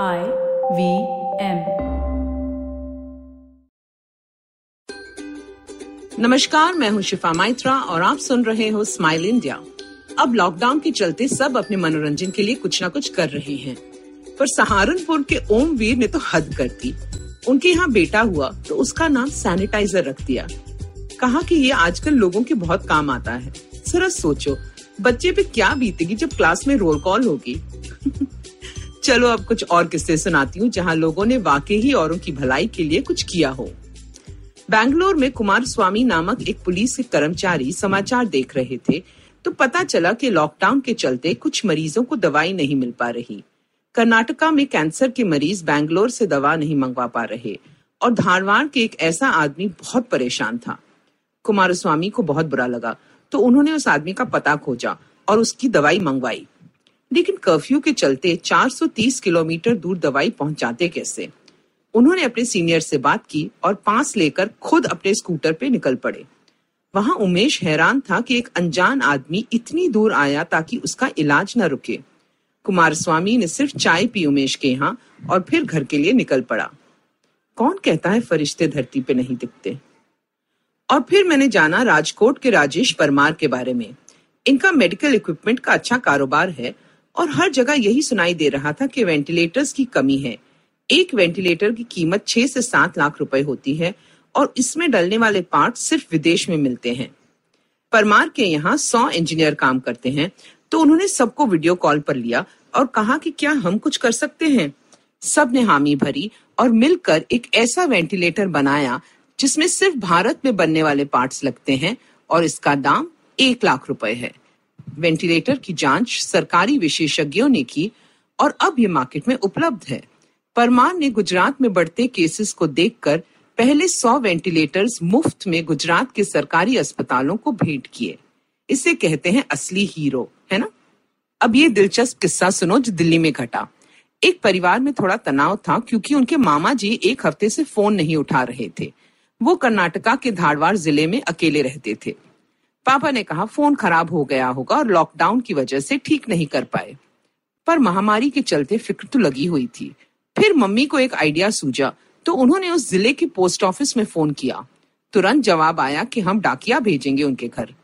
I V M नमस्कार, मैं हूँ शिफा माइत्रा और आप सुन रहे हो स्माइल इंडिया। अब लॉकडाउन के चलते सब अपने मनोरंजन के लिए कुछ ना कुछ कर रहे हैं। पर सहारनपुर के ओम वीर ने तो हद कर दी। उनके यहाँ बेटा हुआ तो उसका नाम सैनिटाइजर रख दिया। कहा कि ये आजकल लोगों के बहुत काम आता है। जरा सोचो, बच्चे पे क्या बीतेगी जब क्लास में रोल कॉल होगी? चलो अब कुछ और किस्से सुनाती हूँ, जहाँ लोगों ने वाकई ही औरों की भलाई के लिए कुछ किया हो। बैंगलोर में कुमार स्वामी नामक एक पुलिस के कर्मचारी समाचार देख रहे थे तो पता चला कि लॉकडाउन के चलते कुछ मरीजों को दवाई नहीं मिल पा रही। कर्नाटका में कैंसर के मरीज़ बैंगलोर से दवा नहीं मंगवा पा रहे, और धारवाड़ के एक ऐसा आदमी बहुत परेशान था। कुमार स्वामी को बहुत बुरा लगा तो उन्होंने उस आदमी का पता खोजा और उसकी दवाई मंगवाई। लेकिन कर्फ्यू के चलते 430 किलोमीटर दूर दवाई पहुंचाते कैसे? उन्होंने अपने सीनियर से बात की और पास लेकर खुद अपने स्कूटर पे निकल पड़े। वहाँ उमेश हैरान था कि एक अनजान आदमी इतनी दूर आया ताकि उसका इलाज न रुके। कुमार स्वामी ने सिर्फ़ चाय पी उमेश के यहाँ और फिर घर के लिए निकल पड़ा। कौन कहता है फरिश्ते धरती पे नहीं दिखते? और फिर मैंने जाना राजकोट के राजेश परमार के बारे में। इनका मेडिकल इक्विपमेंट का अच्छा कारोबार है और हर जगह यही सुनाई दे रहा था कि वेंटिलेटर्स की कमी है। एक वेंटिलेटर की कीमत छह से सात लाख रुपए होती है और इसमें डलने वाले पार्ट सिर्फ़ विदेश में मिलते हैं। परमार के यहाँ सौ इंजीनियर काम करते हैं तो उन्होंने सबको वीडियो कॉल पर लिया और कहा कि क्या हम कुछ कर सकते हैं? सबने हामी भरी और मिलकर एक ऐसा वेंटिलेटर बनाया जिसमें सिर्फ़ भारत में बनने वाले पार्ट्स लगते हैं और इसका दाम एक लाख रुपए है। वेंटिलेटर की जाँच सरकारी विशेषज्ञों ने की और अब ये मार्केट में उपलब्ध है। परमार ने गुजरात में बढ़ते केसेस को देखकर पहले सौ वेंटिलेटर्स मुफ़्त में गुजरात के सरकारी अस्पतालों को भेंट किए। इसे कहते हैं असली हीरो, है ना? अब ये दिलचस्प किस्सा सुनो जो दिल्ली में घटा। एक परिवार में थोड़ा तनाव था क्योंकि उनके मामा जी एक हफ़्ते से फ़ोन नहीं उठा रहे थे। वो कर्नाटका के धारवाड़ ज़िले में अकेले रहते थे। पापा ने कहा, फ़ोन खराब हो गया होगा और लॉकडाउन की वजह से ठीक नहीं कर पाए। पर महामारी के चलते फ़िक्र तो लगी हुई थी। फिर मम्मी को एक आइडिया सूझा तो उन्होंने उस ज़िले के पोस्ट ऑफ़िस में फ़ोन किया। तुरंत जवाब आया कि हम डाकिया भेजेंगे उनके घर।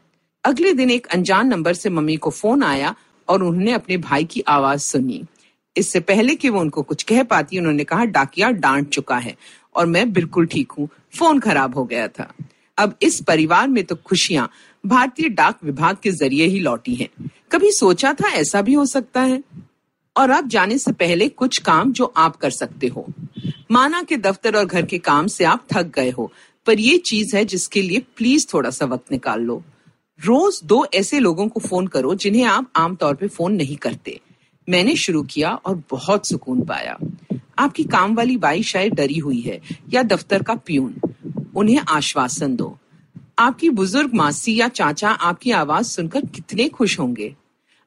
अगले दिन एक अनजान नंबर से मम्मी को फ़ोन आया और उन्होंने अपने भाई की आवाज़ सुनी। इससे पहले कि वो उनको कुछ कह पाती, उन्होंने कहा, डाकिया डांट चुका है और मैं बिल्कुल ठीक हूँ। फ़ोन खराब हो गया था। अब इस परिवार में तो खुशियाँ भारतीय डाक विभाग के ज़रिए ही लौटी हैं। कभी सोचा था ऐसा भी हो सकता है? और अब जाने से पहले कुछ काम जो आप कर सकते हो। माना के दफ्तर और घर के काम से आप थक गए हो, पर ये चीज़ है जिसके लिए प्लीज़ थोड़ा सा वक्त निकाल लो। रोज दो ऐसे लोगों को फ़ोन करो जिन्हें आप आमतौर पर फ़ोन नहीं करते। मैंने शुरू किया और बहुत सुकून पाया। आपकी काम वाली बाई शायद डरी हुई है या दफ्तर का प्यून। उन्हें आश्वासन दो। आपकी बुज़ुर्ग मासी या चाचा आपकी आवाज़ सुनकर कितने खुश होंगे।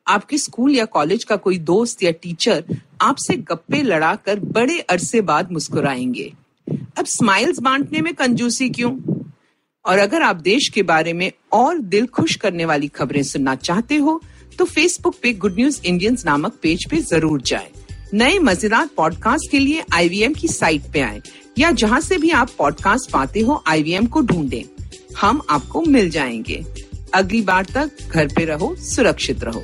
आपके स्कूल या कॉलेज का कोई दोस्त या टीचर आपसे गप्पे लड़ाकर बड़े अरसे बाद मुस्कुराएँगे। अब स्माइल्स बांटने में कंजूसी क्यों? और अगर आप देश के बारे में और दिल खुश करने वाली खबरें सुनना चाहते हो तो फेसबुक पे गुड न्यूज़ इंडियंस नामक पेज पे ज़रूर जाएँ। नए मज़ेदार पॉडकास्ट के लिए आईवीएम की साइट पे आए, या जहाँ से भी आप पॉडकास्ट पाते हो आईवीएम को ढूंढें। हम आपको मिल जाएँगे। अगली बार तक घर पे रहो, सुरक्षित रहो।